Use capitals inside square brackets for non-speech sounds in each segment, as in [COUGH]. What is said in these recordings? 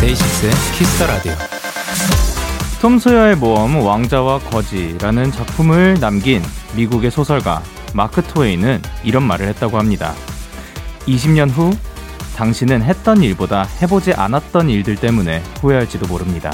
데이식스의 키스 더 라디오. 톰 소여의 모험 왕자와 거지라는 작품을 남긴 미국의 소설가 마크 트웨인은 이런 말을 했다고 합니다. 20년 후 당신은 했던 일보다 해보지 않았던 일들 때문에 후회할지도 모릅니다.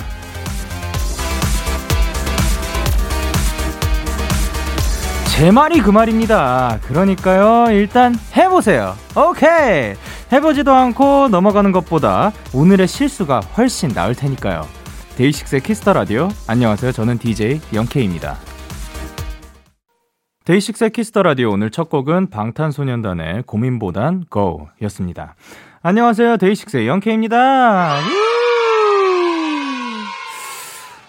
제 말이 그 말입니다. 그러니까요, 일단 해보세요. 오케이! 해보지도 않고 넘어가는 것보다 오늘의 실수가 훨씬 나을 테니까요. 데이식스의 키스 더 라디오. 안녕하세요. 저는 DJ 영케이입니다. 데이식스의 키스 더 라디오 오늘 첫 곡은 방탄소년단의 고민보다 Go 였습니다. 안녕하세요. 데이식스의 영케이입니다.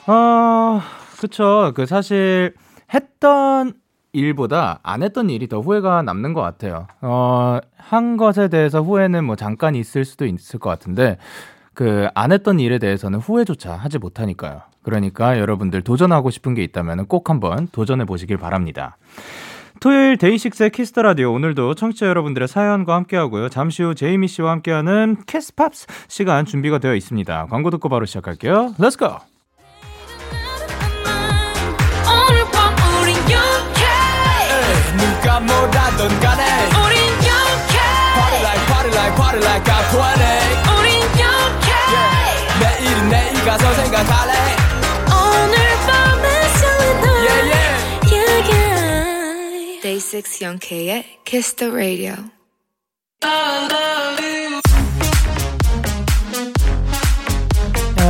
어, 그쵸. 그 사실 했던 일보다 안 했던 일이 더 후회가 남는 것 같아요. 어, 한 것에 대해서 후회는 뭐 잠깐 있을 수도 있을 것 같은데, 그, 안 했던 일에 대해서는 후회조차 하지 못하니까요. 그러니까 여러분들 도전하고 싶은 게 있다면 꼭 한번 도전해 보시길 바랍니다. 토요일 데이식스의 키스 더 라디오 오늘도 청취자 여러분들의 사연과 함께하고요. 잠시 후 제이미 씨와 함께하는 캐스팝스 시간 준비가 되어 있습니다. 광고 듣고 바로 시작할게요. Let's go. 누가 뭐라던 간에 우린 영케 Party like party like party like I'm 20 우린 영케 yeah. 내일은 내일 가서 생각할래 오늘 밤에 설레는 yeah, yeah. yeah, yeah. Day 6 영케의 Kiss the Radio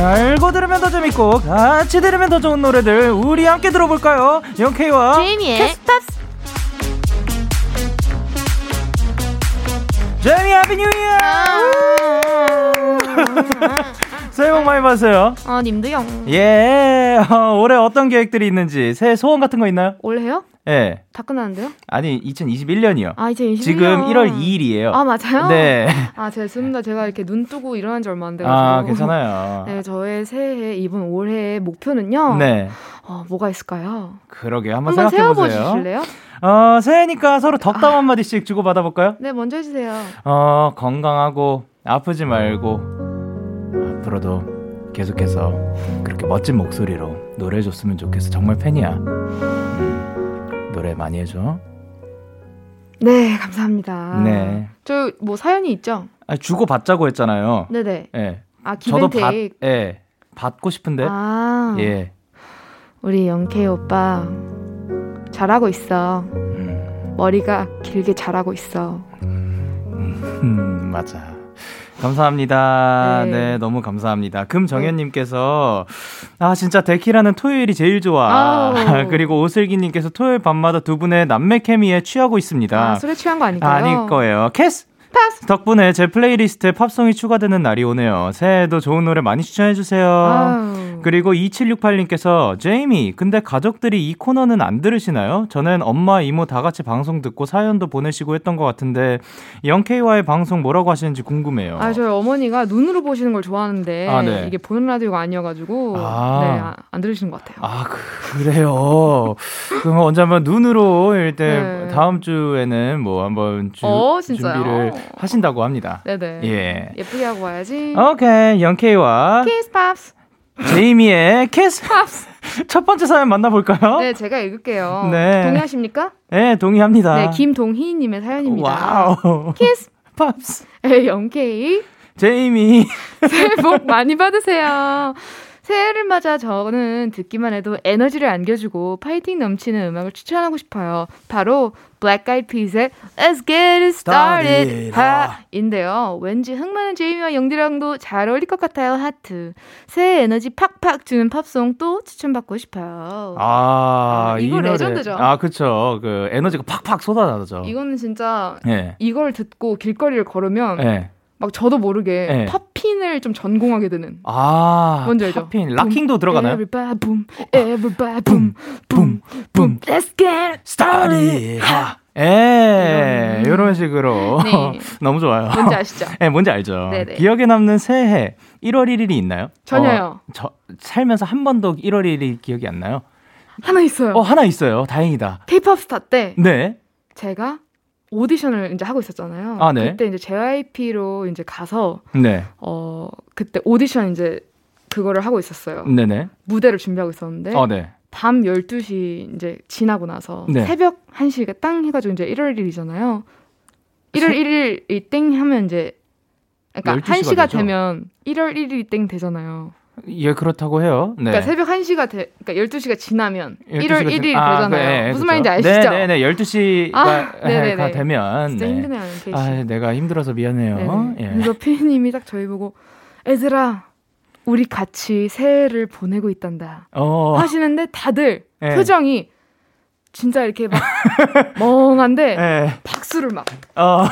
알고 들으면 더 재밌고 같이 들으면 더 좋은 노래들 우리 함께 들어볼까요? 영케이와 제이미의 캐스팝스 제이미 Happy New 이어! [LAUGHS] 새해 복 많이 받으세요. 아, 님도요. 예. 어, 올해 어떤 계획들이 있는지 새해 소원 같은 거 있나요? 올해요? 예. 다 끝났는데요? 아니, 2021년이요. 아, 2021년. 지금 1월 2일이에요. 아, 맞아요? 네. 아, 죄송합니다. 제가 이렇게 눈 뜨고 일어난 지 얼마 안 돼가지고. 아, 괜찮아요. 네, 저의 새해, 이번 올해의 목표는요. 네. 어, 뭐가 있을까요? 그러게 한번, 한번 생각해 보세요. 세워보실래요? 어, 새해니까 서로 덕담 한마디씩 주고 받아볼까요? 네, 먼저 해주세요. 어, 건강하고 아프지 말고 앞으로도 계속해서 그렇게 멋진 목소리로 노래해줬으면 좋겠어. 정말 팬이야. 음, 노래 많이 해줘. 네, 감사합니다. 네. 저 뭐 사연이 있죠? 아, 주고 받자고 했잖아요. 네네. 예. 아, 저도 받. 예. 받고 싶은데. 아, 예. 우리 영케이 오빠 잘하고 있어. 음, 머리가 길게 자라고 있어. 음, 맞아. 감사합니다. 네. 네. 너무 감사합니다. 금정현님께서, 아, 진짜 데키라는 토요일이 제일 좋아. [LAUGHS] 그리고 오슬기님께서 토요일 밤마다 두 분의 남매 케미에 취하고 있습니다. 아, 술에 취한 거 아닐까요? 아닐 거예요. 캐스! 파스! 덕분에 제 플레이리스트에 팝송이 추가되는 날이 오네요. 새해에도 좋은 노래 많이 추천해 주세요. 아유. 그리고 2768님께서 제이미 근데 가족들이 이 코너는 안 들으시나요? 저는 엄마 이모 다 같이 방송 듣고 사연도 보내시고 했던 것 같은데 영케이와의 방송 뭐라고 하시는지 궁금해요. 아, 저희 어머니가 눈으로 보시는 걸 좋아하는데 아, 네. 이게 보는 라디오가 아니어가지고 아. 네, 아, 안 들으시는 것 같아요. 아 그 래요. 그럼 언제 한번 눈으로 일단 네. 다음 주에는 뭐 한번 주, 어? 준비를 하신다고 합니다. 네네. 예. 예쁘게 하고 와야지. 오케이 영케이와 키스 팝스. 제이미의 키스 팝스. [LAUGHS] 첫 번째 사연 만나볼까요? 네, 제가 읽을게요. 네. 동의하십니까? 네, 동의합니다. 네, 김동희님의 사연입니다. 와우. 키스. 팝스. 에 영케이. 제이미. 새해 복 많이 받으세요. 새해를 맞아 저는 듣기만 해도 에너지를 안겨주고 파이팅 넘치는 음악을 추천하고 싶어요. 바로 Black Eyed Peas의 Let's Get It Started Started. 하 인데요. 왠지 흥 많은 제이미와 영디랑도 잘 어울릴 것 같아요. 하트. 새해 에너지 팍팍 주는 팝송 또 추천받고 싶어요. 아, 아, 이 이거 노래. 레전드죠. 아, 그쵸. 그 에너지가 팍팍 쏟아나죠. 이거는 진짜 예. 이걸 듣고 길거리를 걸으면 예. 막 저도 모르게 네. 팝핀을 좀 전공하게 되는. 아, 뭔지 알죠? 팝핀, 락킹도 들어가나요? Everybody boom, everybody boom, boom, boom. Let's get 스타디. 예, 이런. 이런 식으로. 네. [LAUGHS] 너무 좋아요. 뭔지 아시죠? 예, 뭔지 알죠. 네네. 기억에 남는 새해 1월 1일이 있나요? 전혀요. 어, 저 살면서 한 번도 1월 1일이 기억이 안 나요? 하나 있어요. 어, 하나 있어요. 다행이다. K-pop 스타 때 네. 제가 오디션을 이제 하고 있었잖아요. 아, 네. 그때 이제 JYP로 이제 가서 네. 어 그때 오디션 이제 그거를 하고 있었어요. 네, 네. 무대를 준비하고 있었는데 어, 네. 밤 12시 이제 지나고 나서 네. 새벽 1시가 땅 해가지고 이제 1월 1일이잖아요. 1월 새- 1일 이 땡 하면 이제 그러니까 12시가 1시가 되죠? 되면 1월 1일이 땡 되잖아요. 예, 그렇다고 해요. 네. 그러니까 새벽 1시가 돼 그러니까 12시가 지나면 1월 12시가 1일이 아, 되잖아요. 네, 무슨 그렇죠. 말인지 아시죠? 네, 네, 네. 12시가 아, 네네네. 되면 진짜 네. 힘드네요. 아, 내가 힘들어서 미안해요. 네. 예. 그래서 피디님이 딱 저희 보고 애들아 우리 같이 새해를 보내고 있단다 어. 하시는데 다들 예. 표정이 진짜 이렇게 막 [LAUGHS] 멍한데 예. 박수를 막 [LAUGHS] 어.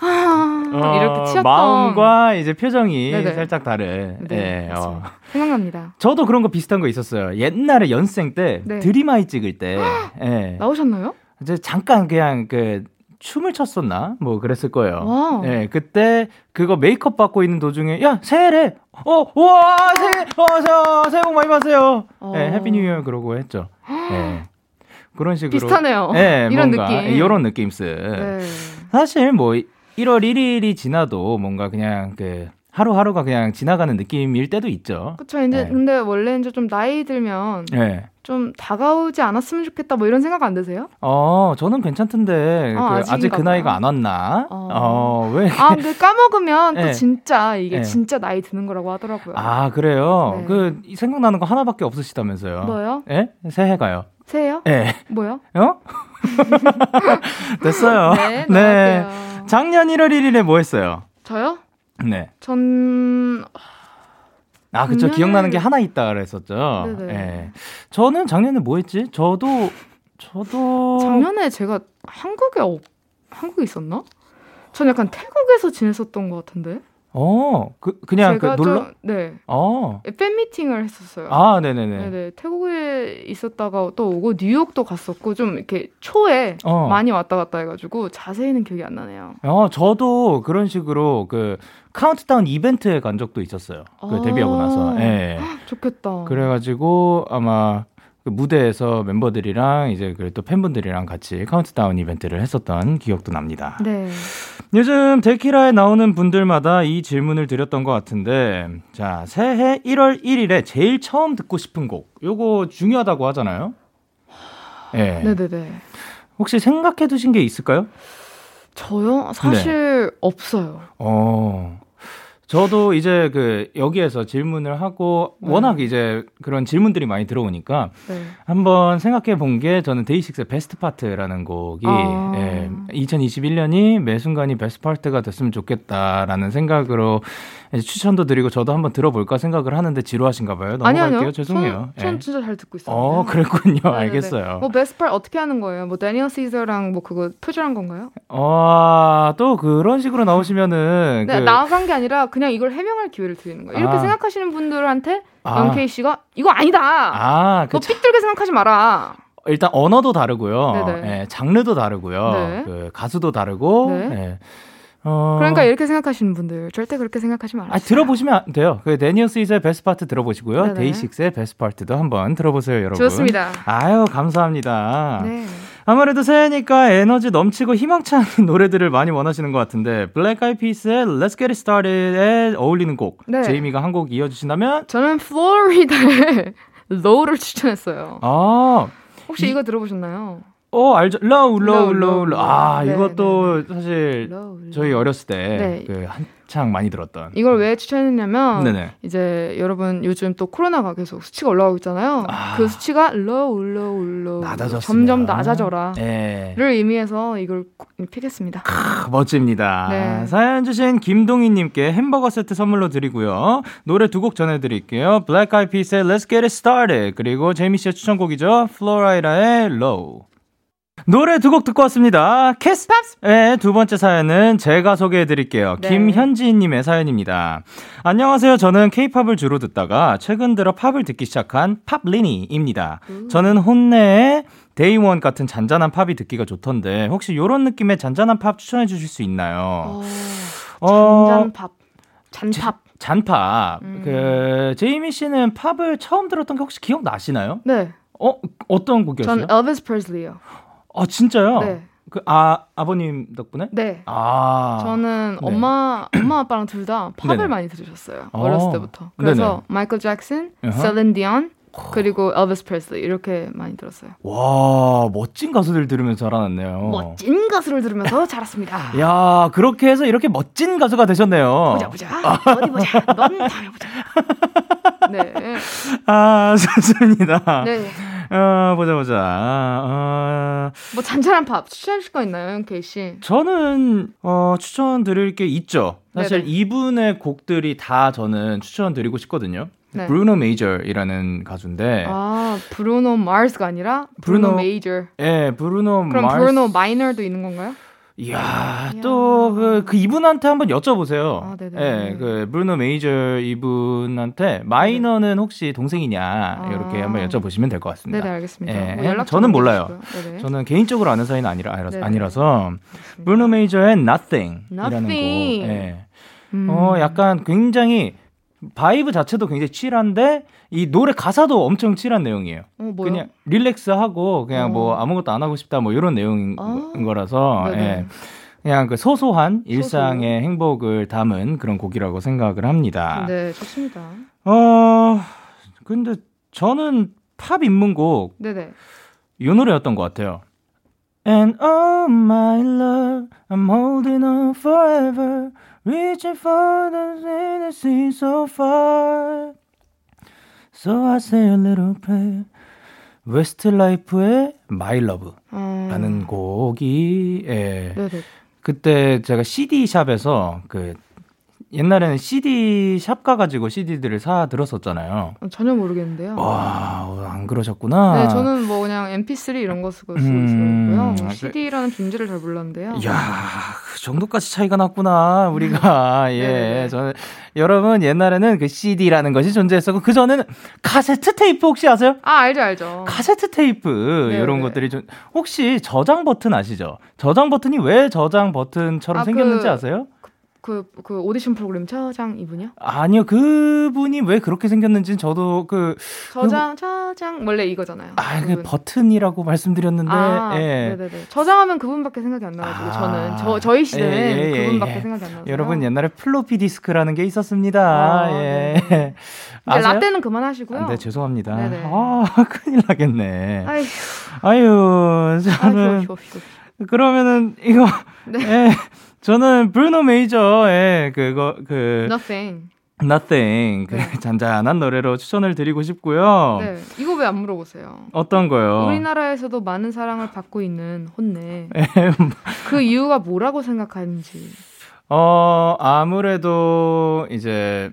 아, 어, 이렇게 치었던 마음과 이제 표정이 네네. 살짝 다른. 네, 예, 어. 생각납니다. 저도 그런 거 비슷한 거 있었어요. 옛날에 연생 때 네. 드림아이 찍을 때 예. 나오셨나요? 이제 잠깐 그냥 그 춤을 췄었나? 뭐 그랬을 거예요. 와. 예, 그때 그거 메이크업 받고 있는 도중에 야, 새해래. 어, 우와, 새해 어, 새, 새해 복 많이 받으세요. 어. 예, Happy New Year 그러고 했죠. 예. 그런 식으로 비슷하네요. 예, [LAUGHS] 이런 느낌. 이런 느낌스. 네. 사실 뭐 1월 1일이 지나도 뭔가 그냥 그 하루하루가 그냥 지나가는 느낌일 때도 있죠. 그쵸. 이제 네. 근데 원래 이제 좀 나이 들면 예. 좀 다가오지 않았으면 좋겠다 뭐 이런 생각 안 드세요? 어, 저는 괜찮던데 어, 그 아직 그. 나이가 안 왔나? 어. 어, 왜? 아, 근데 까먹으면 또 네. 진짜 이게 네. 진짜 나이 드는 거라고 하더라고요. 아, 그래요? 네. 그 생각나는 거 하나밖에 없으시다면서요? 뭐요? 예? 새해가요. 새해요? 예. 뭐요? 어? [LAUGHS] 됐어요. 네, 넘어갈게요. 작년 1월 1일에 뭐 했어요? 저요? 네. 전 아, 그쵸. 작년에- 기억나는 게 하나 있다 그랬었죠. 네네. 예. 저는 작년에 뭐 했지? 저도, 저도. 작년에 제가 한국에 없, 한국에 있었나? 전 약간 태국에서 지냈었던 것 같은데. 어, 그, 그냥 그 제가 놀러? 좀, 네. 어. 팬 미팅을 했었어요. 아, 네네네. 네 네. 태국에 있었다가 또 오고 뉴욕도 갔었고 좀 이렇게 초에 어. 많이 왔다 갔다 해 가지고 자세히는 기억이 안 나네요. 어, 저도 그런 식으로 그 카운트다운 이벤트에 간 적도 있었어요. 그 아. 데뷔하고 나서. 예. [GASPS] 좋겠다. 그래 가지고 아마 그 무대에서 멤버들이랑 이제 그리고 또 팬분들이랑 같이 카운트다운 이벤트를 했었던 기억도 납니다. 네. 요즘 데키라에 나오는 분들마다 이 질문을 드렸던 것 같은데, 자, 새해 1월 1일에 제일 처음 듣고 싶은 곡, 요거 중요하다고 하잖아요. 예. 네네네. 혹시 생각해 두신 게 있을까요? 저요? 사실 없어요. 어. 저도 이제 그 여기에서 질문을 하고 네. 워낙 이제 그런 질문들이 많이 들어오니까 네. 한번 생각해 본 게 저는 데이식스의 Best Part라는 곡이 아. 예, 2021년이 매 순간이 Best Part가 됐으면 좋겠다라는 생각으로 추천도 드리고 저도 한번 들어볼까 생각을 하는데 지루하신가 봐요. 넘어갈게요. 아니요. 죄송해요. 전, 전 예. 진짜 잘 듣고 있어요. 어, 그랬군요. 네네네. 알겠어요. 뭐 베스트팔 어떻게 하는 거예요? 뭐 데니얼 시저랑 뭐 그거 표절한 건가요? 어, 또 그런 식으로 나오시면은 네, 그 나간 게 아니라 그냥 이걸 해명할 기회를 드리는 거예요. 이렇게 아. 생각하시는 분들한테 아. 영케이 씨가 이거 아니다. 아, 그 너 삐뚤게 생각하지 마라. 일단 언어도 다르고요. 네네. 예, 장르도 다르고요. 네. 그 가수도 다르고. 네. 예. 어, 그러니까 이렇게 생각하시는 분들 절대 그렇게 생각하지 마라. 아, 들어보시면 돼요. 그 다니엘 시저의 Best Part 들어보시고요. 네네. 데이식스의 Best Part도 한번 들어보세요, 여러분. 좋습니다. 아유, 감사합니다. 네. 아무래도 새해니까 에너지 넘치고 희망찬 [LAUGHS] 노래들을 많이 원하시는 것 같은데 Black Eyed Peas의 Let's Get It Started에 어울리는 곡 네. 제이미가 한 곡 이어주신다면 저는 Flo Rida의 Low를 [LAUGHS] 추천했어요. 아, 혹시 이- 이... 거 들어보셨나요? 어 알죠 low low low, low low. 아 네, 이것도 사실 Low, 저희. 어렸을 때 네. 그 한창 많이 들었던 이걸 왜 추천했냐면 네네 이제 여러분 요즘 또 코로나가 계속 수치가 올라가고 있잖아요. 아. 그 수치가 low, low, low 낮아졌으면 점점 낮아져라. 네. 를 의미해서 이걸 꼭 pick했습니다. 크, 멋집니다. 네. 사연 주신 김동희님께 햄버거 세트 선물로 드리고요. 노래 두 곡 전해드릴게요. Eyed Peas의 Let's Get It Started 그리고 제이미 씨의 추천곡이죠. Flo Rida의 Low. 노래 두 곡 듣고 왔습니다. 키스 팝스의 두 번째 사연은 제가 소개해 드릴게요. 네. 김현지님의 사연입니다. 안녕하세요. 저는 케이팝을 주로 듣다가 최근 들어 팝을 듣기 시작한 팝리니입니다. 저는 HONNE의 Day One 같은 잔잔한 팝이 듣기가 좋던데 혹시 이런 느낌의 잔잔한 팝 추천해 주실 수 있나요? 어, 잔잔밥. 잔팝. 잔팝. 음. 그 제이미 씨는 팝을 처음 들었던 게 혹시 기억 나시나요? 네. 어 어떤 곡이었어요? 전 엘비스 프레슬리요. 아 진짜요? 네. 그 아 아버님 덕분에? 네. 아 저는 네. 엄마 엄마 아빠랑 둘 다 팝을 네네. 많이 들으셨어요. 어. 어렸을 때부터. 그래서 네네. 마이클 잭슨, 어허. 셀린 디온 그리고 엘비스 프레슬리 이렇게 많이 들었어요. 와 멋진 가수들 들으면서 자라났네요. 멋진 가수를 들으면서 [LAUGHS] 자랐습니다. 야 그렇게 해서 이렇게 멋진 가수가 되셨네요. 보자 보자. 어디 보자. 넌 다음에 보자. [LAUGHS] 네. 아 좋습니다. 네. 어 보자 보자. 어, 뭐 잔잔한 팝 추천하실 거 있나요, 영케이 씨? 저는 어 추천드릴 게 있죠. 사실 네네. 이분의 곡들이 다 저는 추천드리고 싶거든요. 네. 브루노 메이저이라는 가수인데, 아, 브루노 마르스가 아니라 브루노 브루노 메이저. 예 브루노 그럼 마르스. 브루노 마이너도 있는 건가요? 이야, 이야. 또, 그, 그 이분한테 한번 여쭤보세요. 아, 네네. 예, 그, 브루노 메이저 이분한테, 마이너는 혹시 동생이냐, 아. 이렇게 한번 여쭤보시면 될 것 같습니다. 네네 알겠습니다. 예, 뭐 연락 저는 좀 몰라요. 저는 개인적으로 아는 사이는 아니라, 네네. 아니라서, 브루노 메이저의 Nothing. 이라는 곡. Nothing. 예. 음. 어, 약간 굉장히, vibe 자체도 굉장히 chill한데, 이 노래 가사도 엄청 chill한 내용이에요. 어? 그냥 relax하고, 그냥 어. 뭐 아무것도 안 하고 싶다, 뭐 이런 내용인 아. 거라서, 네네. 예. 그냥 그 소소한 일상의 행복을 담은 그런 곡이라고 생각을 합니다. 네, 좋습니다. 어, 근데 저는 팝 입문곡 네네. 이 노래였던 것 같아요. And oh my love, I'm holding on forever, reaching for the that seems so far. So I say a little prayer. 웨스트라이프의 My Love. 어... 라는 곡이 예. 네네. 그때 제가 CD 샵에서 그 옛날에는 CD 샵 가가지고 CD들을 사 들었었잖아요. 어, 전혀 모르겠는데요. 와, 안 그러셨구나. 네, 저는 뭐 그냥 MP3 이런 거 쓰고 쓰고 음, 있었고요. 그- CD라는 존재를 잘 몰랐는데요. 이야, 그 정도까지 차이가 났구나, 우리가. [LAUGHS] 예. 네네네. 저는, 여러분, 옛날에는 그 CD라는 것이 존재했었고, 그전에는 카세트 테이프 혹시 아세요? 아, 알죠, 알죠. 카세트 테이프, 네네. 이런 것들이 좀, 혹시 저장 버튼 아시죠? 저장 버튼이 왜 저장 버튼처럼 아, 생겼는지 그- 아세요? 그, 그 오디션 프로그램 저장 이분이요? 아니요, 그분이 왜 그렇게 생겼는지는 저도 그, 저장, 저장, 원래 이거잖아요. 아, 그. 버튼이라고 말씀드렸는데, 아, 예. 네네네. 저장하면 그분밖에 생각이 안 나가지고 아. 저는 저 저희 시대는 예, 예, 예, 그분밖에 예. 생각이 안 나서. 여러분 옛날에 플로피 디스크라는 게 있었습니다. 아, 예. 네. [LAUGHS] 라떼는 그만하시고요. 아, 네, 죄송합니다. 네네. 아, [LAUGHS] 큰일 나겠네. 아이, 아유, 아이, 저는 휴, 휴, 휴. 그러면은 이거 [LAUGHS] 네. 예. 저는 브루노 메이저의 그거 그 Nothing. Nothing 그 네. [LAUGHS] 잔잔한 노래로 추천을 드리고 싶고요. 네, 이거 왜 안 물어보세요? 어떤 거요? 우리나라에서도 많은 사랑을 받고 있는 혼내. 예, 그 이유가 뭐라고 생각하는지. 어, 아무래도 이제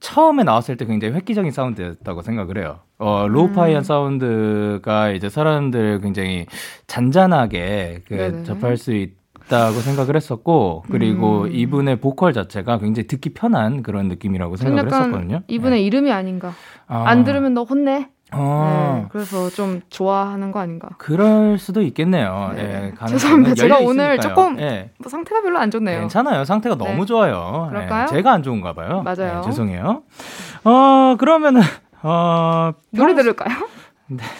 처음에 나왔을 때 굉장히 획기적인 사운드였다고 생각을 해요. 어, 로우파이한 음. 사운드가 이제 사람들 굉장히 잔잔하게 그 네네. 접할 수 있 다고 생각을 했었고, 그리고 음. 이분의 보컬 자체가 굉장히 듣기 편한 그런 느낌이라고 생각을 했었거든요. 이분의 이름이 아닌가. 아. 안 들으면 너 혼내. 어, 네, 그래서 좀 좋아하는 거 아닌가. 그럴 수도 있겠네요. 네. 예, 가능성은 죄송합니다. 제가 오늘. 조금 예. 뭐 상태가 별로 안 좋네요. 괜찮아요. 상태가 네. 너무 좋아요. 그럴까요? 예, 제가 안 좋은가 봐요. 맞아요. 예, 죄송해요. 어, 그러면은 어, 노래 평- 들을까요?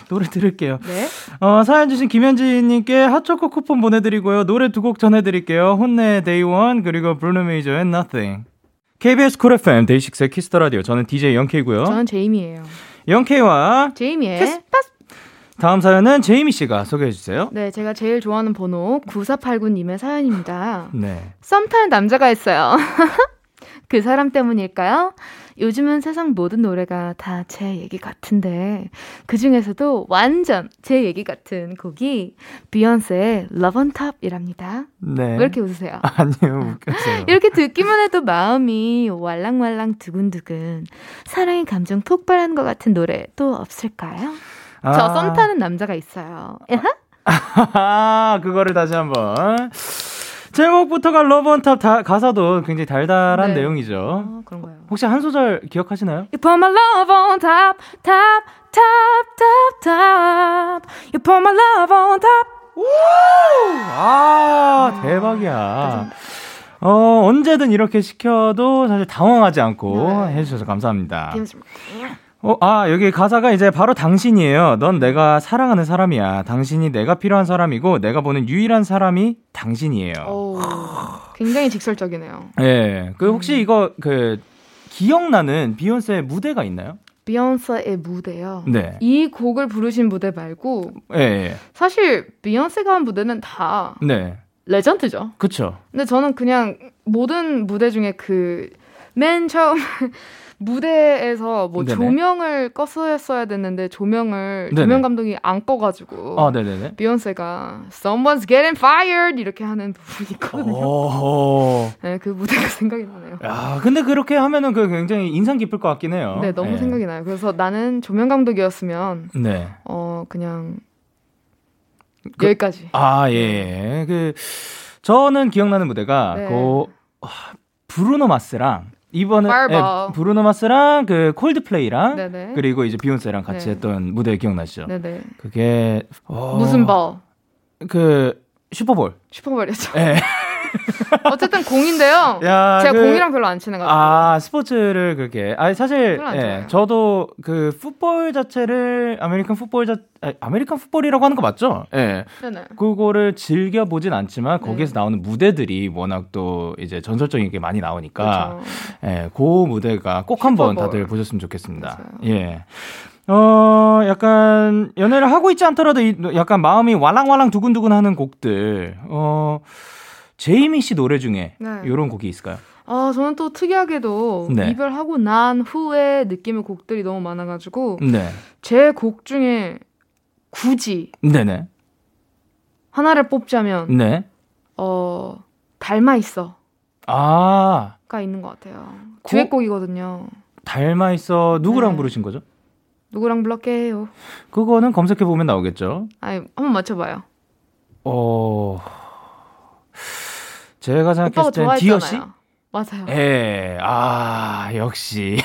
노래 들을게요. 네. 어, 사연 주신 김현지님께 핫초코 쿠폰 보내드리고요. 노래 두 곡 전해드릴게요. HONNE Day One 그리고 브루노 메이저의 Nothing. KBS Cool FM 데이식스의 키스 더 라디오. 저는 DJ 영케이고요. 저는 제이미예요. 영케이와 제이미의 키스- 다음 사연은 제이미 씨가 소개해 주세요. 네, 제가 제일 좋아하는 번호 9489님의 사연입니다. 네. 썸 타는 남자가 있어요. [LAUGHS] 그 사람 때문일까요? 요즘은 세상 모든 노래가 다 제 얘기 같은데 그 중에서도 완전 제 얘기 같은 곡이 비욘세의 Love on Top이랍니다. 네. 왜 이렇게 웃으세요? [LAUGHS] 아니요, 웃겼어요. [LAUGHS] 이렇게 듣기만 해도 마음이 왈랑왈랑 두근두근 사랑의 감정 폭발하는 것 같은 노래 또 없을까요? 저 아. 썸 타는 남자가 있어요. 야하? [LAUGHS] 그거를 다시 한번. 제목부터가 Love on Top 가사도 굉장히 달달한 네. 내용이죠. 어, 그런가요? 혹시 한 소절 기억하시나요? You put my love on top, top, top, top, top. You put my love on top. 우! 아, 대박이야. 어, 언제든 이렇게 시켜도 사실 당황하지 않고 네. 해주셔서 감사합니다. 어, 아, 여기 가사가 이제 바로 당신이에요. 넌 내가 사랑하는 사람이야. 당신이 내가 필요한 사람이고, 내가 보는 유일한 사람이 당신이에요. 오, 굉장히 직설적이네요. 예. 네, 그 혹시 음. 이거 그 기억나는 비욘세 무대가 있나요? 비욘세의 무대요. 네. 이 곡을 부르신 무대 말고, 예. 네. 사실 비욘세가 한 무대는 다 네. 레전드죠. 그렇죠. 근데 저는 그냥 모든 무대 중에 그 맨 처음 [LAUGHS] 무대에서 뭐 네네. 조명을 껐어야 됐는데 조명을 네네. 조명 감독이 안 꺼가지고 아, 네네네. 비욘세가 Someone's getting fired 이렇게 하는 부분이 있거든요. 네, 그 무대가 [LAUGHS] 생각이 나네요. 야, 근데 그렇게 하면은 그 굉장히 인상 깊을 것 같긴 해요. 네, 너무 네. 생각이 나요. 그래서 나는 조명 감독이었으면 네. 어 그냥 그, 여기까지. 아 예, 그 저는 기억나는 무대가 네. 그 브루노 마스랑 이번에 예, 브루노 마스랑 그 콜드플레이랑 네네. 그리고 이제 비욘세랑 같이 네. 했던 무대 기억나시죠? 네네. 그게 어, 무슨 버? 그 슈퍼볼. 슈퍼볼이었죠. 네. [LAUGHS] [LAUGHS] 어쨌든 공인데요. 야, 제가 그, 공이랑 별로 안 치는 것 같아요. 아 스포츠를 그렇게. 아니 사실 예, 저도 그 풋볼 자체를 아메리칸 풋볼 자 아, 아메리칸 풋볼이라고 하는 거 맞죠? 예. 네네. 그거를 즐겨 보진 않지만 거기에서 네. 나오는 무대들이 워낙 또 이제 전설적인 게 많이 나오니까 그렇죠. 예, 그 무대가 꼭 한번 다들 보셨으면 좋겠습니다. 맞아요. 예. 어, 약간 연애를 하고 있지 않더라도 약간 마음이 왈랑왈랑 두근두근 하는 곡들. 어, 제이미 씨 노래 중에 네. 이런 곡이 있을까요? 아, 저는 또 특이하게도 네. 이별하고 난 후에 느낌의 곡들이 너무 많아가지고 네. 제곡 중에 굳이 네네. 하나를 뽑자면 네. 어 닮아 있어. 아가 있는 것 같아요. 듀엣곡이거든요. 닮아 있어 누구랑 네. 부르신 거죠? 누구랑 불렀게요? 그거는 검색해 보면 나오겠죠. 아니 한번 맞춰봐요. 어. 제가 생각했을 땐 디어 씨? 맞아요. 예, 아, 역시.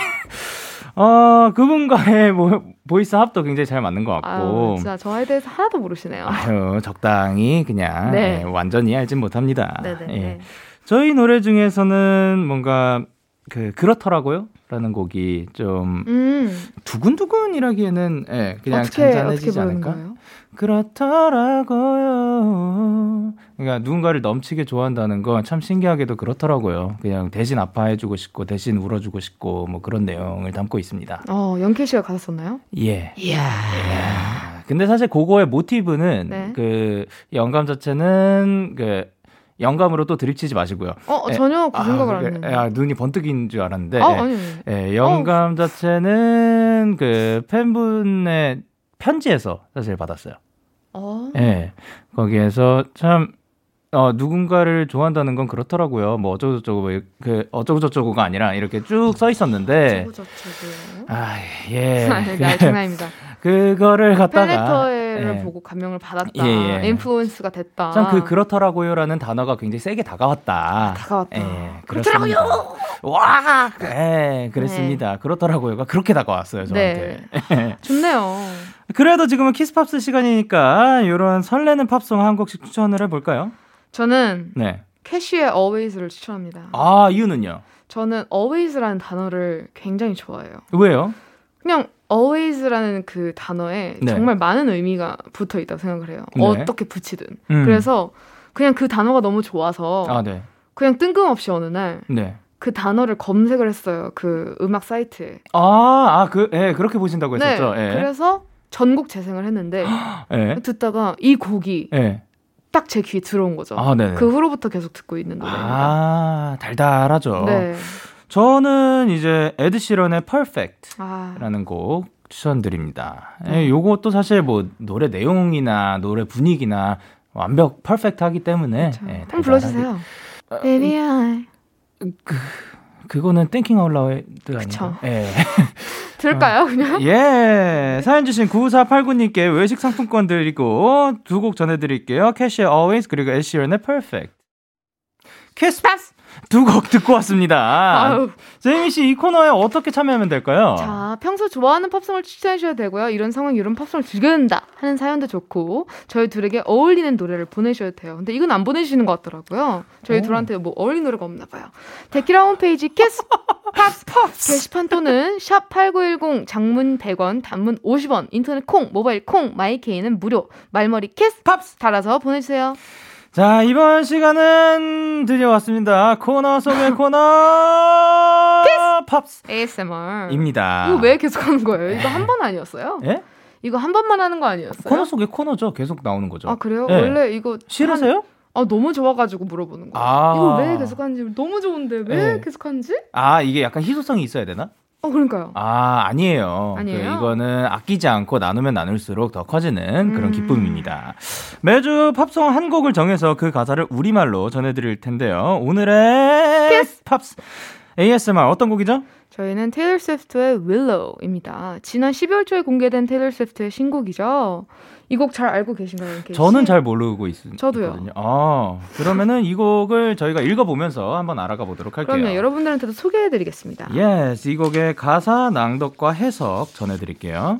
[LAUGHS] 어, 그분과의 뭐, voice 합도 굉장히 잘 맞는 것 같고. 아유, 진짜 저에 대해서 하나도 모르시네요. 아유, 적당히 그냥 네. 예, 완전히 알진 못합니다. 네네. 예. 저희 노래 중에서는 뭔가 그 그렇더라고요. 라는 곡이 좀 음. 두근두근이라기에는 예, 그냥 어떻게, 잔잔해지지 않을까? 거예요? 그렇더라고요. 그러니까 누군가를 넘치게 좋아한다는 건 참 신기하게도 그렇더라고요. 그냥 대신 아파해주고 싶고 대신 울어주고 싶고 뭐 그런 내용을 담고 있습니다. 어, 영케 씨가 가사 썼나요? 예. 이야. 예. 근데 사실 그거의 모티브는 네. 그 영감 자체는 그 영감으로 또 드립치지 마시고요. 어, 예. 전혀 그 생각을 안 했는데. 아, 눈이 번뜩인 줄 알았는데. 어, 아니. 예, 영감 어. 자체는 그 팬분의 편지에서 사실 받았어요. 어. 예. 거기에서 참 어, 누군가를 좋아한다는 건 그렇더라고요. 뭐 어쩌고저쩌고 뭐그 어쩌고저쩌고가 아니라 이렇게 쭉 써 있었는데. 어쩌고저쩌고. 아, 예. [LAUGHS] 네, 장난입니다. [LAUGHS] 그거를 갖다가 팬레터를 예. 보고 감명을 받았다. 예, 예. influence가 됐다. 참 그 그렇더라고요라는 단어가 굉장히 세게 다가왔다. 아, 다가왔다. 예, 그렇더라고요. 와, 예, 그랬습니다. 네. 그렇더라고요가 그렇게 다가왔어요 저한테. 네. [LAUGHS] 좋네요. 그래도 지금은 키스팝스 시간이니까 이런 설레는 팝송 한 곡씩 추천을 해볼까요? 저는 네. 캐시의 Always를 추천합니다. 아 이유는요? 저는 always라는 단어를 굉장히 좋아해요. 왜요? 그냥 always라는 그 단어에 네. 정말 많은 의미가 붙어 있다고 생각을 해요. 네. 어떻게 붙이든. 음. 그래서 그냥 그 단어가 너무 좋아서 아, 네. 그냥 뜬금없이 어느 날 네. 그 단어를 검색을 했어요. 그 음악 사이트에. 아, 아, 그, 예, 그렇게 보신다고 네. 했었죠. 예. 그래서 전곡 재생을 했는데 [GASPS] 예. 듣다가 이 곡이 예. 딱제 귀에 들어온 거죠. 아, 그 후로부터 계속 듣고 있는 노래입니다. 아, 달달하죠. 네. 저는 이제 에드 시런의 Perfect라는 아. 곡 추천드립니다. 네. 예, 요것도 사실 뭐 노래 내용이나 노래 분위기나 완벽 perfect하기 때문에 예, 한번 불러주세요. 어, Baby I 그 그거는 Thinking Out Loud 아닌가? 예. [LAUGHS] 들을까요, 그냥? 예. 사연 주신 9489님께 외식 상품권 드리고 두 곡 전해드릴게요. 캐시의 Always 그리고 에드 시런의 Perfect. 키스 팝스! 두 곡 듣고 왔습니다. 아유. 제이미 씨 이 코너에 어떻게 참여하면 될까요? 자, 평소 좋아하는 팝송을 추천해 주셔도 되고요. 이런 상황, 이런 팝송을 즐겨낸다 하는 사연도 좋고, 저희 둘에게 어울리는 노래를 보내주셔도 돼요. 근데 이건 안 보내주시는 것 같더라고요. 저희 오. 둘한테 뭐 어울리는 노래가 없나 봐요. 데키라 홈페이지 키스 팝스 게시판 또는 샵 8910 장문 100원, 단문 50원, 인터넷 콩, 모바일 콩, 마이케이는 무료. 말머리 키스 팝스. 달아서 보내주세요. 자, 이번 시간은 드디어 왔습니다. 코너 속의 [LAUGHS] 코너 팝스 ASMR. 입니다. 이거 왜 계속 하는 거예요? 이거 한 번 아니었어요? 예? 이거 한 번만 하는 거 아니었어요? 코너 속의 코너죠. 계속 나오는 거죠. 아 그래요? 예. 원래 이거 싫으세요? 한- 아 너무 좋아가지고 물어보는 거예요. 아. 이거 왜 계속 하는지 너무 좋은데 왜 네. 계속 하는지? 아, 이게 약간 희소성이 있어야 되나? 어 그러니까요. 아, 아니에요. 아니에요? 그 이거는 아끼지 않고 나누면 나눌수록 더 커지는 그런 음. 기쁨입니다. 매주 팝송 한 곡을 정해서 그 가사를 우리말로 전해드릴 텐데요. 오늘의 팝스 ASMR 어떤 곡이죠? 저희는 테일러 스위프트의 Willow입니다. 지난 12월 초에 공개된 테일러 스위프트의 신곡이죠. 이 곡 잘 알고 계신가요? 저는 잘 모르고 있, 저도요. 있거든요. 아, 그러면은 이 곡을 저희가 읽어보면서 한번 알아가 보도록 할게요. 그러면 여러분들한테도 소개해드리겠습니다. Yes, 이 곡의 가사 낭독과 해석 전해드릴게요.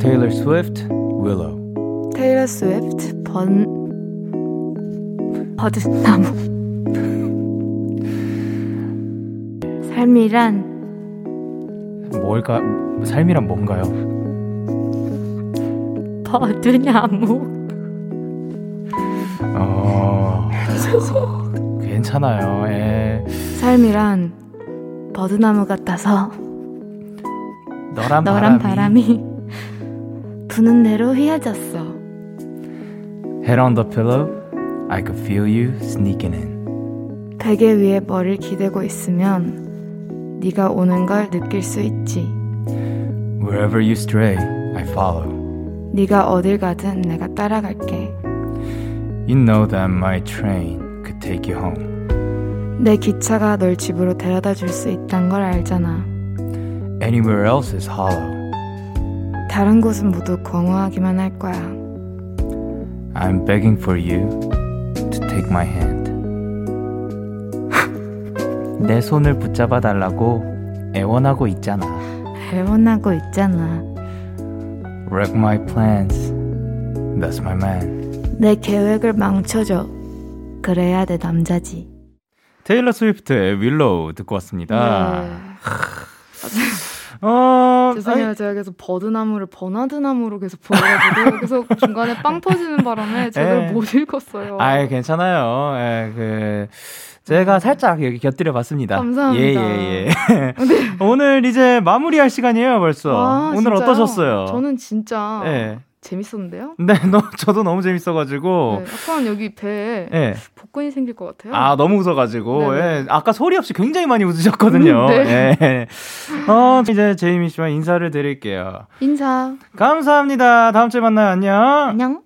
Taylor Swift, Willow. 테일러 스위프트 번 버드나무 삶이란 뭘까? 삶이란 뭔가요? 버드나무 어, [LAUGHS] 괜찮아요. 예. 삶이란 버드나무 같아서 너란, 너란 바람이, 바람이 부는 대로 휘어졌어. Head on the pillow, I could feel you sneaking in. 베개 위에 머리를 기대고 있으면 네가 오는 걸 느낄 수 있지. Wherever you stray, I follow. 네가 어딜 가든 내가 따라갈게. You know that my train could take you home. 내 기차가 널 집으로 데려다 줄 수 있단 걸 알잖아. Anywhere else is hollow. 다른 곳은 모두 공허하기만 할 거야. I'm begging for you take my hand. [LAUGHS] 내 손을 붙잡아 달라고 애원하고 있잖아. 애원하고 있잖아. Wreck my plans. That's my man. 내 계획을 망쳐줘. 그래야 내 남자지. 테일러 스위프트의 Willow 듣고 왔습니다. 네. 어, 죄송해요. 제가 계속 버드나무를 버나드나무로 계속 보여가지고 [LAUGHS] 계속 중간에 빵 터지는 바람에 제대로 에. 못 읽었어요. 아이 괜찮아요. 예, 그 제가 살짝 여기 곁들여 봤습니다. 감사합니다. 예, 예, 예. [LAUGHS] [LAUGHS] 오늘 이제 마무리할 시간이에요, 벌써. 와, 오늘 진짜요? 어떠셨어요? 저는 진짜 예. 재밌었는데요. 네, [LAUGHS] 너, 저도 너무 재밌어가지고. 네, 약간 여기 배에 예. 복근이 생길 것 같아요. 아, 너무 웃어가지고. 네네. 예. 아까 소리 없이 굉장히 많이 웃으셨거든요. 음, 네. 예. 어, 이제 제이미 씨와 인사를 드릴게요. 인사. 감사합니다. 다음 주에 만나요. 안녕. 안녕.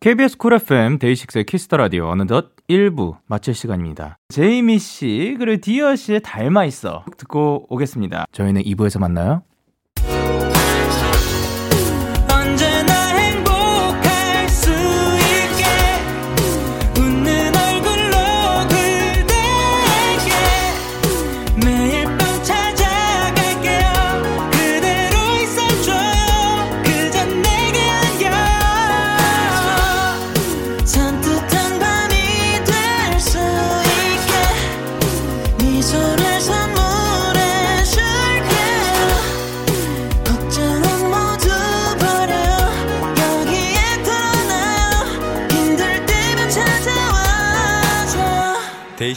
KBS 쿨 FM 데이식스의 키스터 라디오 어느덧 1부 마칠 시간입니다. 제이미 씨 그리고 디어 씨의 닮아 있어 듣고 오겠습니다. 저희는 2부에서 만나요.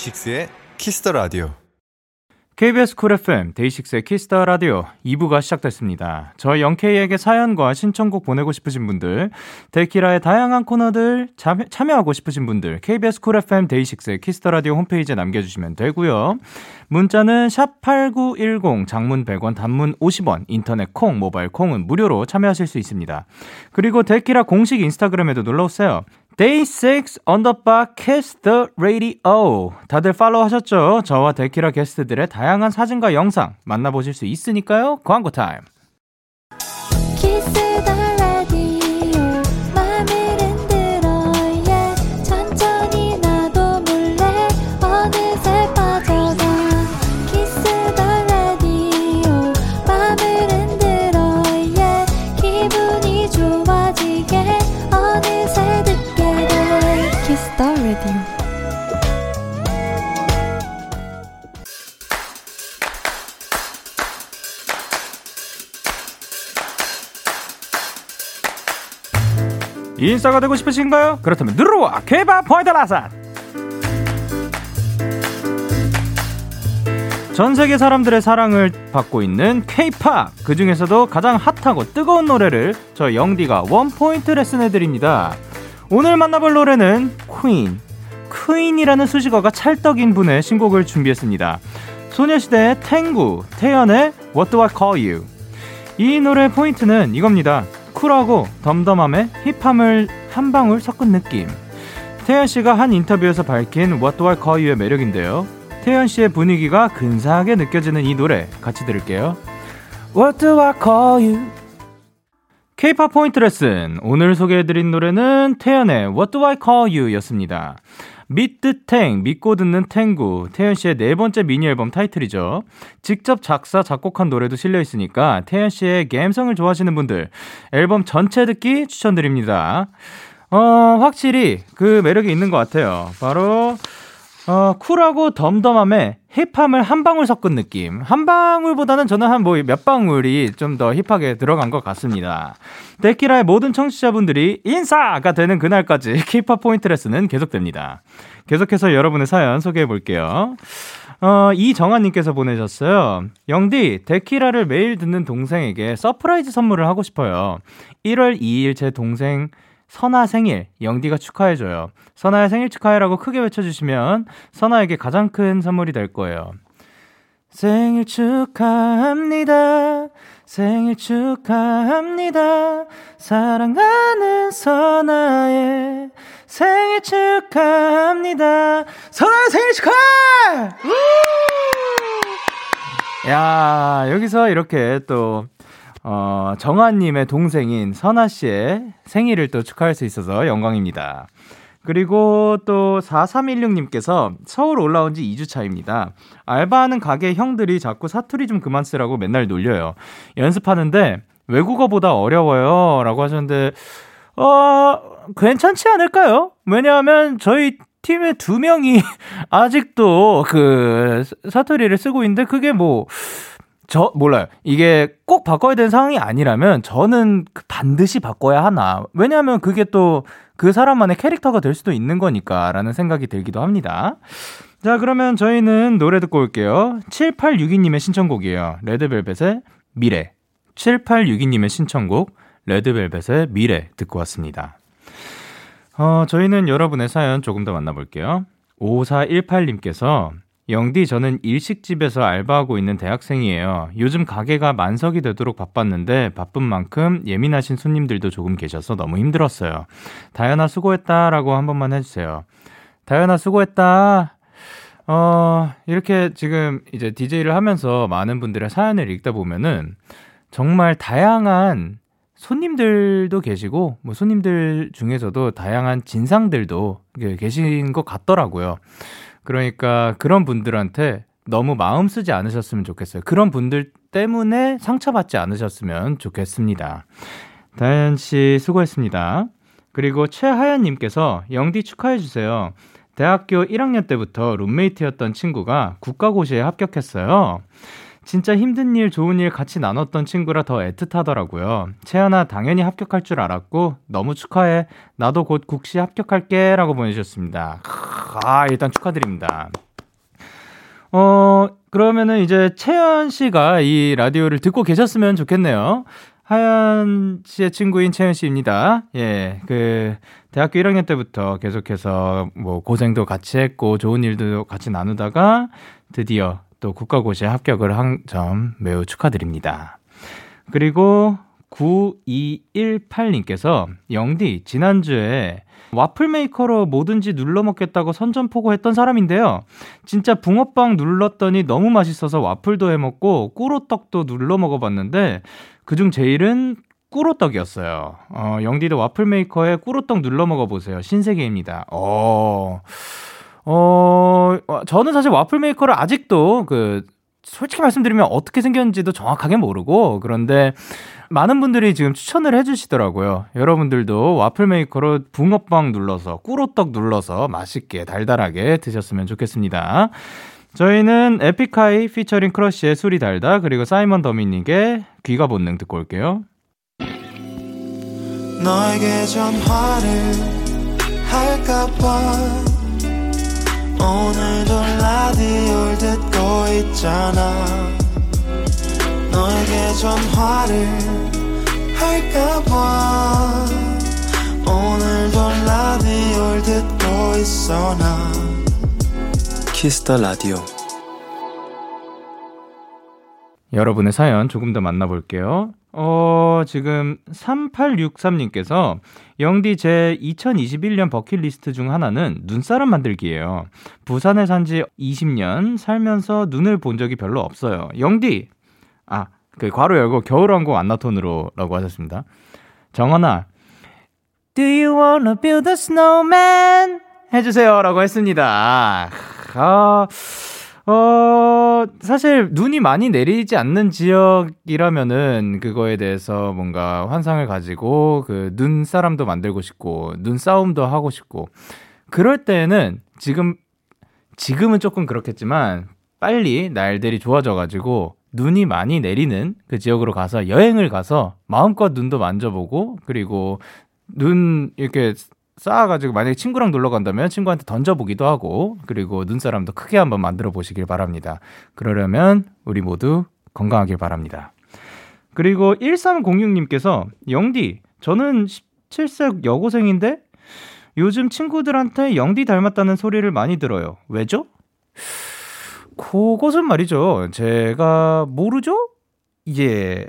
데이식스의 키스터 라디오. KBS 쿨 FM 데이식스의 키스터 라디오 2부가 시작됐습니다. 저희 영케이에게 사연과 신청곡 보내고 싶으신 분들, 데키라의 다양한 코너들 참여, 참여하고 싶으신 분들, KBS 쿨 FM 데이식스의 키스터 라디오 홈페이지에 남겨주시면 되고요. 문자는 샵 #8910 장문 100원, 단문 50원, 인터넷 콩, 모바일 콩은 무료로 참여하실 수 있습니다. 그리고 데키라 공식 인스타그램에도 놀러 오세요. Day 6 언더바 Kiss the Radio. 다들 팔로우 하셨죠? 저와 데키라 게스트들의 다양한 사진과 영상 만나보실 수 있으니까요. 광고 타임. 인싸가 되고 싶으신가요? 그렇다면 누르와 케바 포인트 라산 전 세계 사람들의 사랑을 받고 있는 K-팝 그 중에서도 가장 핫하고 뜨거운 노래를 저 영디가 원 포인트 레슨해 드립니다. 오늘 만나볼 노래는 퀸 퀸이라는 수식어가 찰떡인 분의 신곡을 준비했습니다. 소녀시대의 탱구 태연의 What Do I Call You 이 노래의 포인트는 이겁니다. 쿨하고 덤덤함에 힙함을 한 방울 섞은 느낌. 태연 씨가 한 인터뷰에서 밝힌 What Do I Call You의 매력인데요. 태연 씨의 분위기가 근사하게 느껴지는 이 노래 같이 들을게요. What Do I Call You? K-팝 포인트 레슨. 오늘 소개해드린 노래는 태연의 What Do I Call You 였습니다. 믿듯탱, 믿고 듣는 탱구, 태연 씨의 네 번째 미니 앨범 타이틀이죠. 직접 작사, 작곡한 노래도 실려 있으니까 태연 씨의 감성을 좋아하시는 분들 앨범 전체 듣기 추천드립니다. 어, 확실히 그 매력이 있는 것 같아요. 바로 어, 쿨하고 덤덤함에 힙함을 한 방울 섞은 느낌. 한 방울보다는 저는 한 뭐 몇 방울이 좀 더 힙하게 들어간 것 같습니다. 데키라의 모든 청취자분들이 인싸가 되는 그날까지 [LAUGHS] K-팝 포인트 레슨은 계속됩니다. 계속해서 여러분의 사연 소개해 볼게요. 어, 이정아님께서 보내셨어요. 영디, 데키라를 매일 듣는 동생에게 surprise 선물을 하고 싶어요. 1월 2일 제 동생 선아 생일, 영디가 축하해줘요. 선아의 생일 축하해라고 크게 외쳐주시면 선아에게 가장 큰 선물이 될 거예요. 생일 축하합니다. 생일 축하합니다. 사랑하는 선아의 생일 축하합니다. 선아의 생일 축하! 야, 여기서 이렇게 또 어, 정아님의 동생인 선아 씨의 생일을 또 축하할 수 있어서 영광입니다. 그리고 또 4316님께서 서울 올라온 지 2주 차입니다. 알바하는 가게 형들이 자꾸 사투리 좀 그만 쓰라고 맨날 놀려요. 연습하는데 외국어보다 어려워요. 라고 하셨는데, 어, 괜찮지 않을까요? 왜냐하면 저희 팀의 두 명이 [LAUGHS] 아직도 그 사투리를 쓰고 있는데 그게 뭐, 저 몰라요. 이게 꼭 바꿔야 되는 상황이 아니라면 저는 그 반드시 바꿔야 하나. 왜냐하면 그게 또 그 사람만의 캐릭터가 될 수도 있는 거니까라는 생각이 들기도 합니다. 자, 그러면 저희는 노래 듣고 올게요. 7862님의 신청곡이에요. 레드벨벳의 미래. 7862님의 신청곡 레드벨벳의 미래 듣고 왔습니다. 어, 저희는 여러분의 사연 조금 더 만나볼게요. 5418님께서 영디, 저는 일식집에서 알바하고 있는 대학생이에요. 요즘 가게가 만석이 되도록 바빴는데 바쁜 만큼 예민하신 손님들도 조금 계셔서 너무 힘들었어요. 다현아 수고했다라고 한 번만 해주세요. 다현아 수고했다. 어, 이렇게 지금 이제 DJ를 하면서 많은 분들의 사연을 읽다 보면은 정말 다양한 손님들도 계시고, 뭐 손님들 중에서도 다양한 진상들도 계신 것 같더라고요. 그러니까 그런 분들한테 너무 마음 쓰지 않으셨으면 좋겠어요. 그런 분들 때문에 상처받지 않으셨으면 좋겠습니다. 다현 씨 수고했습니다. 그리고 최하연님께서 영디 축하해주세요. 대학교 1학년 때부터 룸메이트였던 친구가 국가고시에 합격했어요. 진짜 힘든 일, 좋은 일 같이 나눴던 친구라 더 애틋하더라고요. 채연아, 당연히 합격할 줄 알았고, 너무 축하해. 나도 곧 국시 합격할게. 라고 보내주셨습니다. 아, 일단 축하드립니다. 어, 그러면은 이제 채연 씨가 이 라디오를 듣고 계셨으면 좋겠네요. 하연 씨의 친구인 채연 씨입니다. 예, 그, 대학교 1학년 때부터 계속해서 뭐 고생도 같이 했고 좋은 일도 같이 나누다가 드디어 또 국가고시에 합격을 한 점 매우 축하드립니다. 그리고 9218님께서 영디 지난주에 와플 메이커로 뭐든지 눌러 먹겠다고 선전포고했던 사람인데요. 진짜 붕어빵 눌렀더니 너무 맛있어서 와플도 해 먹고 꿀호떡도 눌러 먹어봤는데 그중 제일은 꿀호떡이었어요. 어, 영디도 와플 메이커에 꿀호떡 눌러 먹어보세요. 신세계입니다. 어, 어, 저는 사실 와플 메이커를 아직도 그 솔직히 말씀드리면 어떻게 생겼는지도 정확하게 모르고 그런데 많은 분들이 지금 추천을 해주시더라고요. 여러분들도 와플 메이커로 붕어빵 눌러서 꿀호떡 눌러서 맛있게 달달하게 드셨으면 좋겠습니다. 저희는 에픽하이 피처링 크러쉬의 술이 달다 그리고 사이먼 도미닉의 귀가 본능 듣고 올게요. 너에게 전화를 할까봐 오늘도 라디오를 듣고 있잖아. 너에게 전화를 할까봐. 오늘도 라디오를 듣고 있어 나. 키스 더 라디오. 여러분의 사연 조금 더 만나볼게요. 어, 지금 3863님께서 영디 제 2021년 버킷리스트 중 하나는 눈사람 만들기예요. 부산에 산 지 20년 살면서 눈을 본 적이 별로 없어요. 영디! 아, 그 괄호 열고 겨울왕국 안나톤으로라고 하셨습니다. 정원아, Do you wanna build a snowman? 해주세요라고 했습니다. 아, 어, 사실 눈이 많이 내리지 않는 지역이라면은 그거에 대해서 뭔가 환상을 가지고 그 눈사람도 만들고 싶고 눈싸움도 하고 싶고. 그럴 때는 지금 지금은 조금 그렇겠지만 빨리 날들이 좋아져 가지고 눈이 많이 내리는 그 지역으로 가서 여행을 가서 마음껏 눈도 만져보고 그리고 눈 이렇게 쌓아가지고 만약에 친구랑 놀러 간다면 친구한테 던져보기도 하고 그리고 눈사람도 크게 한번 만들어 보시길 바랍니다. 그러려면 우리 모두 건강하길 바랍니다. 그리고 1306님께서 영디 저는 17세 여고생인데 요즘 친구들한테 영디 닮았다는 소리를 많이 들어요. 왜죠? 그것은 말이죠. 제가 모르죠? 예.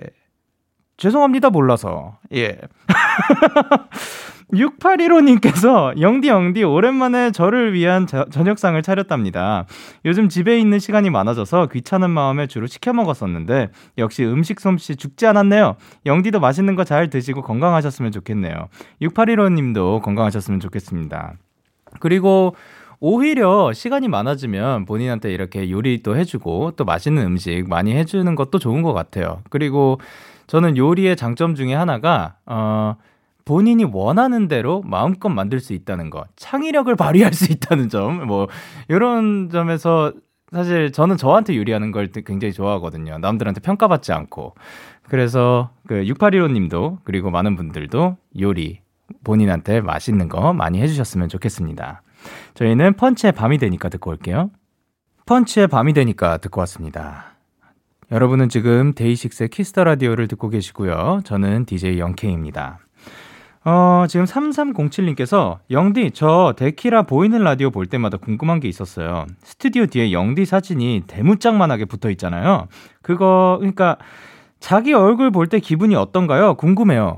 죄송합니다. 몰라서. 예. [LAUGHS] 6815님께서 영디 영디 오랜만에 저를 위한 저, 저녁상을 차렸답니다. 요즘 집에 있는 시간이 많아져서 귀찮은 마음에 주로 시켜 먹었었는데 역시 음식 솜씨 죽지 않았네요. 영디도 맛있는 거 잘 드시고 건강하셨으면 좋겠네요. 6815님도 건강하셨으면 좋겠습니다. 그리고 오히려 시간이 많아지면 본인한테 이렇게 요리도 해주고 또 맛있는 음식 많이 해주는 것도 좋은 것 같아요. 그리고 저는 요리의 장점 중에 하나가 어 본인이 원하는 대로 마음껏 만들 수 있다는 것, 창의력을 [LAUGHS] 발휘할 수 있다는 점, 뭐, 이런 점에서 사실 저는 저한테 요리하는 걸 굉장히 좋아하거든요. 남들한테 평가받지 않고. 그래서 그 6815님도 그리고 많은 분들도 요리 본인한테 맛있는 거 많이 해주셨으면 좋겠습니다. 저희는 펀치의 밤이 되니까 듣고 올게요. 펀치의 밤이 되니까 듣고 왔습니다. 여러분은 지금 데이식스의 키스 더 라디오를 듣고 계시고요. 저는 DJ 영케입니다. 어, 지금 3307님께서 영디 저 데키라 보이는 라디오 볼 때마다 궁금한 게 있었어요. 스튜디오 뒤에 영디 사진이 대문짝만하게 붙어 있잖아요. 그거 그러니까 자기 얼굴 볼 때 기분이 어떤가요? 궁금해요.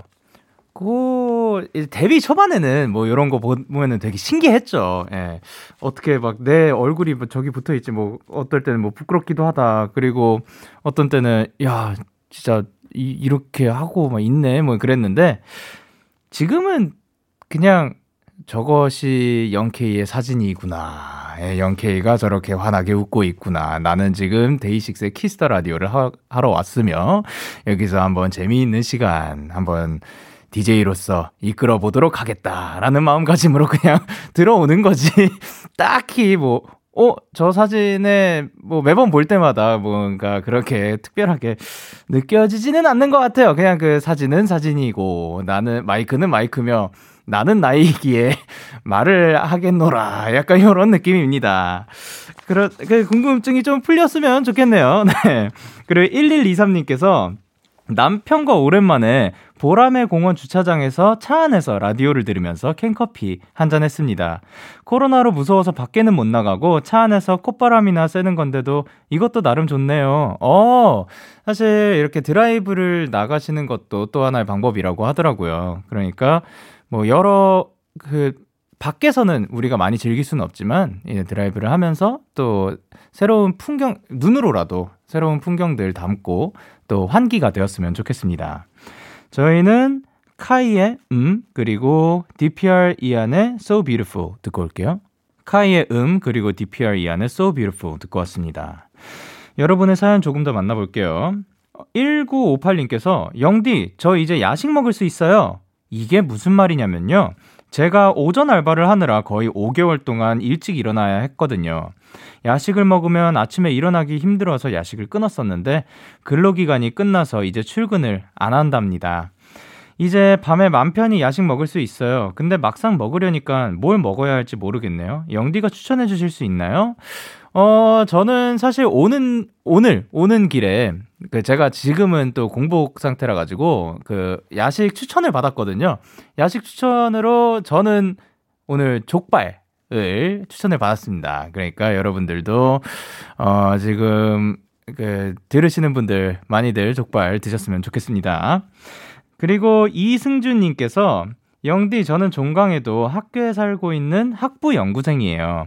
그 데뷔 초반에는 뭐 이런 거 보면은 되게 신기했죠. 예. 어떻게 막 내 얼굴이 뭐 저기 붙어 있지 뭐 어떨 때는 뭐 부끄럽기도 하다. 그리고 어떤 때는 야 진짜 이, 이렇게 하고 막 있네 뭐 그랬는데 지금은 그냥 저것이 영케이의 사진이구나. 예, 영케이가 저렇게 환하게 웃고 있구나. 나는 지금 데이식스의 키스 더 라디오를 하, 하러 왔으며 여기서 한번 재미있는 시간 한번 DJ로서 이끌어 보도록 하겠다라는 마음가짐으로 그냥 [LAUGHS] 들어오는 거지. [LAUGHS] 딱히 뭐 어, 저 사진에 뭐 매번 볼 때마다 뭔가 그렇게 특별하게 느껴지지는 않는 것 같아요. 그냥 그 사진은 사진이고 나는 마이크는 마이크며 나는 나이기에 [LAUGHS] 말을 하겠노라. 약간 이런 느낌입니다. 그런, 그 궁금증이 좀 풀렸으면 좋겠네요. [LAUGHS] 네. 그리고 1123님께서 남편과 오랜만에 보람의 공원 주차장에서 차 안에서 라디오를 들으면서 캔커피 한 잔 했습니다. 코로나로 무서워서 밖에는 못 나가고 차 안에서 콧바람이나 쐬는 건데도 이것도 나름 좋네요. 어, 사실 이렇게 드라이브를 나가시는 것도 또 하나의 방법이라고 하더라고요. 그러니까 뭐 여러 그 밖에서는 우리가 많이 즐길 수는 없지만 예, 드라이브를 하면서 또 새로운 풍경 눈으로라도 새로운 풍경들 담고 또 환기가 되었으면 좋겠습니다. 저희는 카이의 음 그리고 DPR 이안의 So Beautiful 듣고 올게요. 카이의 음 그리고 DPR 이안의 So Beautiful 듣고 왔습니다. 여러분의 사연 조금 더 만나볼게요. 1958님께서 영디 저 이제 야식 먹을 수 있어요. 이게 무슨 말이냐면요. 제가 오전 알바를 하느라 거의 5개월 동안 일찍 일어나야 했거든요. 야식을 먹으면 아침에 일어나기 힘들어서 야식을 끊었었는데 근로기간이 끝나서 이제 출근을 안 한답니다. 이제 밤에 맘 편히 야식 먹을 수 있어요. 근데 막상 먹으려니까 뭘 먹어야 할지 모르겠네요. 영디가 추천해 주실 수 있나요? 어, 저는 사실 오는, 오늘, 오는 길에, 그 제가 지금은 또 공복 상태라 가지고, 그, 야식 추천을 받았거든요. 야식 추천으로 저는 오늘 족발 을 추천을 받았습니다. 그러니까 여러분들도, 어, 지금, 그, 들으시는 분들 많이들 족발 드셨으면 좋겠습니다. 그리고 이승준 님께서, 영디, 저는 종강에도 학교에 살고 있는 학부 연구생이에요.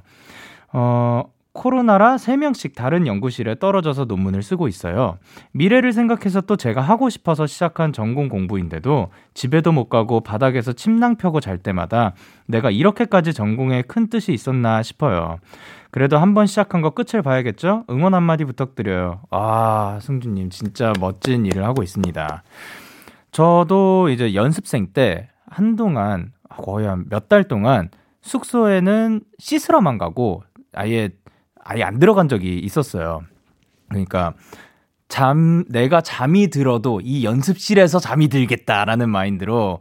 어, 코로나라 3명씩 다른 연구실에 떨어져서 논문을 쓰고 있어요. 미래를 생각해서 또 제가 하고 싶어서 시작한 전공 공부인데도 집에도 못 가고 바닥에서 침낭 펴고 잘 때마다 내가 이렇게까지 전공에 큰 뜻이 있었나 싶어요. 그래도 한번 시작한 거 끝을 봐야겠죠? 응원 한마디 부탁드려요. 아, 승주님, 진짜 멋진 일을 하고 있습니다. 저도 이제 연습생 때 한동안 거의 한 몇 달 동안 숙소에는 씻으러만 가고 아예 아예 안 들어간 적이 있었어요. 그러니까 잠 내가 잠이 들어도 이 연습실에서 잠이 들겠다라는 마인드로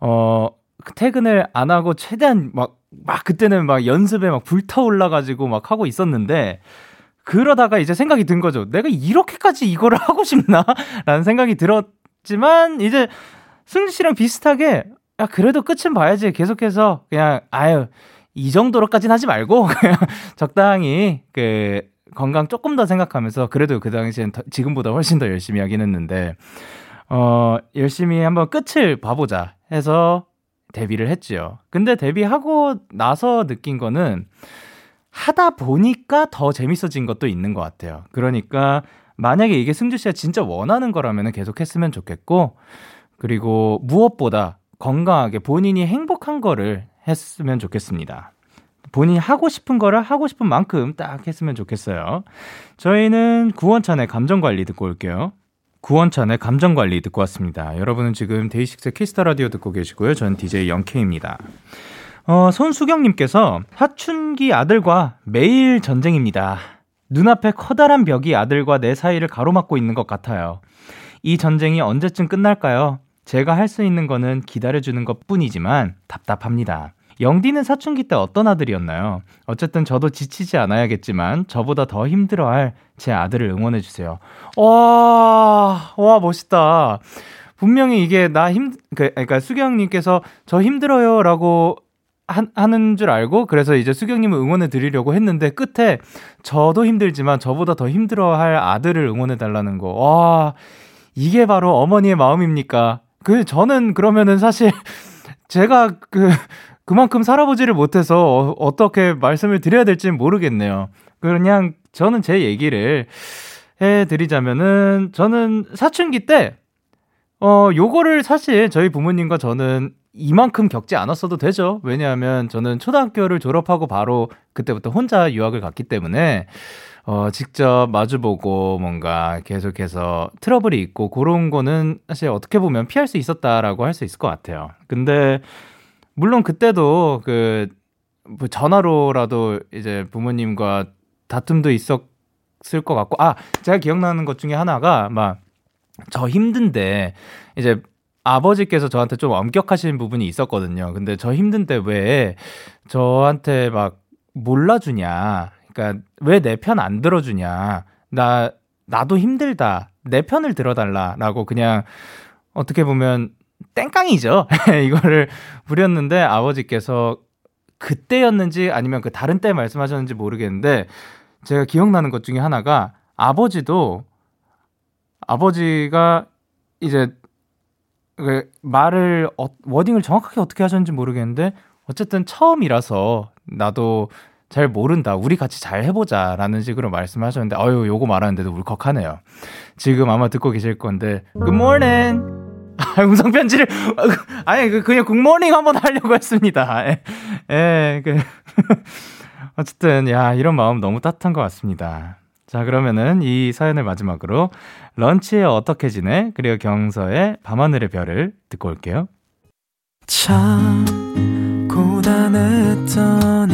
어 퇴근을 안 하고 최대한 막막 그때는 막 연습에 막 불타올라 가지고 막 하고 있었는데 그러다가 이제 생각이 든 거죠. 내가 이렇게까지 이거를 하고 싶나? [LAUGHS] 라는 생각이 들었지만 이제 승진 씨랑 비슷하게 야 그래도 끝은 봐야지 계속해서 그냥 아유 이 정도로까지는 하지 말고 [LAUGHS] 적당히 그 건강 조금 더 생각하면서 그래도 그 당시엔 더, 지금보다 훨씬 더 열심히 하긴 했는데 어 열심히 한번 끝을 봐보자 해서 데뷔를 했지요. 근데 데뷔하고 나서 느낀 거는 하다 보니까 더 재밌어진 것도 있는 것 같아요. 그러니까 만약에 이게 승주 씨가 진짜 원하는 거라면 계속 했으면 좋겠고 그리고 무엇보다 건강하게 본인이 행복한 거를 했으면 좋겠습니다. 본인이 하고 싶은 거를 하고 싶은 만큼 딱 했으면 좋겠어요. 저희는 구원찬의 감정관리 듣고 올게요. 구원찬의 감정관리 듣고 왔습니다. 여러분은 지금 데이식스 키스 더 라디오 듣고 계시고요. 저는 DJ 영케입니다. 어, 손수경님께서 사춘기 아들과 매일 전쟁입니다. 눈앞에 커다란 벽이 아들과 내 사이를 가로막고 있는 것 같아요. 이 전쟁이 언제쯤 끝날까요? 제가 할 수 있는 거는 기다려주는 것 뿐이지만 답답합니다. 영디는 사춘기 때 어떤 아들이었나요? 어쨌든 저도 지치지 않아야겠지만 저보다 더 힘들어할 제 아들을 응원해 주세요. 와, 와, 멋있다. 분명히 이게 나 힘, 그, 그러니까 수경님께서 저 힘들어요 라고 하, 하는 줄 알고 그래서 이제 수경님을 응원해 드리려고 했는데 끝에 저도 힘들지만 저보다 더 힘들어할 아들을 응원해 달라는 거. 와, 이게 바로 어머니의 마음입니까? 그 저는 그러면은 사실 [LAUGHS] 제가 그 그만큼 살아보지를 못해서 어, 떻게 말씀을 드려야 될지 모르겠네요. 그냥 저는 제 얘기를 해드리자면은 저는 사춘기 때 어, 요거를 사실 저희 부모님과 저는 이만큼 겪지 않았어도 되죠. 왜냐하면 저는 초등학교를 졸업하고 바로 그때부터 혼자 유학을 갔기 때문에 어, 직접 마주보고 뭔가 계속해서 트러블이 있고 그런 거는 사실 어떻게 보면 피할 수 있었다라고 할 수 있을 것 같아요. 근데 물론 그때도 그뭐 전화로라도 이제 부모님과 다툼도 있었을 것 같고 아 제가 기억나는 것 중에 하나가 막 저 힘든데 이제 아버지께서 저한테 좀 엄격하신 부분이 있었거든요. 근데 저 힘든데 왜 저한테 막 몰라주냐. 그러니까 왜 내 편 안 들어주냐. 나 나도 힘들다. 내 편을 들어달라라고 그냥 어떻게 보면 땡깡이죠. [LAUGHS] 이거를 부렸는데 아버지께서 그때였는지 아니면 그 다른 때 말씀하셨는지 모르겠는데 제가 기억나는 것 중에 하나가 아버지도 아버지가 이제 그 말을 어, 워딩을 정확하게 어떻게 하셨는지 모르겠는데 어쨌든 처음이라서 나도 잘 모른다. 우리 같이 잘 해보자 라는 식으로 말씀하셨는데 어유 요거 말하는데도 울컥하네요. 지금 아마 듣고 계실 건데 morning. 아, 음성 편지를 [LAUGHS] 아니 그 그냥 굿모닝 한번 하려고 했습니다. 예, 예 그. [LAUGHS] 어쨌든 야 이런 마음 너무 따뜻한 것 같습니다. 자 그러면은 이 사연을 마지막으로 런치에 어떻게 지내 그리고 경서의 밤하늘의 별을 듣고 올게요. 참 고단했던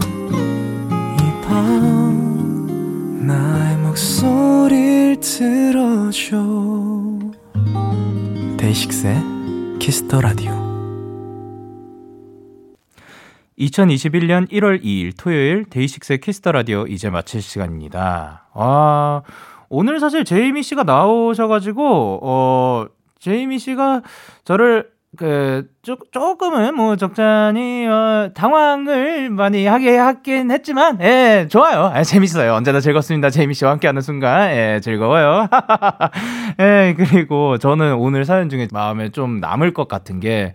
목소리를 들어줘 데이식스의 키스 더 라디오 2021년 1월 2일 토요일 데이식스의 키스 더 라디오 이제 마칠 시간입니다. 아, 오늘 사실 제이미 씨가 나오셔가지고, 어, 제이미 씨가 저를 그, 조, 조금은 뭐 적잖이, 어, 당황을 많이 하게 하긴 했지만, 예, 좋아요. 예, 재밌어요. 언제나 즐겁습니다. 제이미 씨와 함께 하는 순간, 예, 즐거워요. [LAUGHS] 예, 그리고 저는 오늘 사연 중에 마음에 좀 남을 것 같은 게,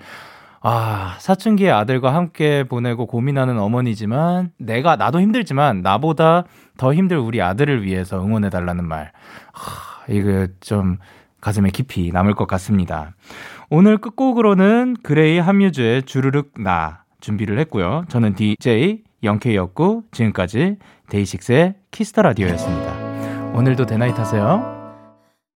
아, 사춘기의 아들과 함께 보내고 고민하는 어머니지만 내가 나도 힘들지만 나보다 더 힘들 우리 아들을 위해서 응원해 달라는 말. 아, 이거 좀 가슴에 깊이 남을 것 같습니다. 오늘 끝곡으로는 그레이 함유주의 주르륵 나 준비를 했고요. 저는 DJ 영케이였고 지금까지 데이식스의 키스 더 라디오였습니다. 오늘도 대나잇 하세요.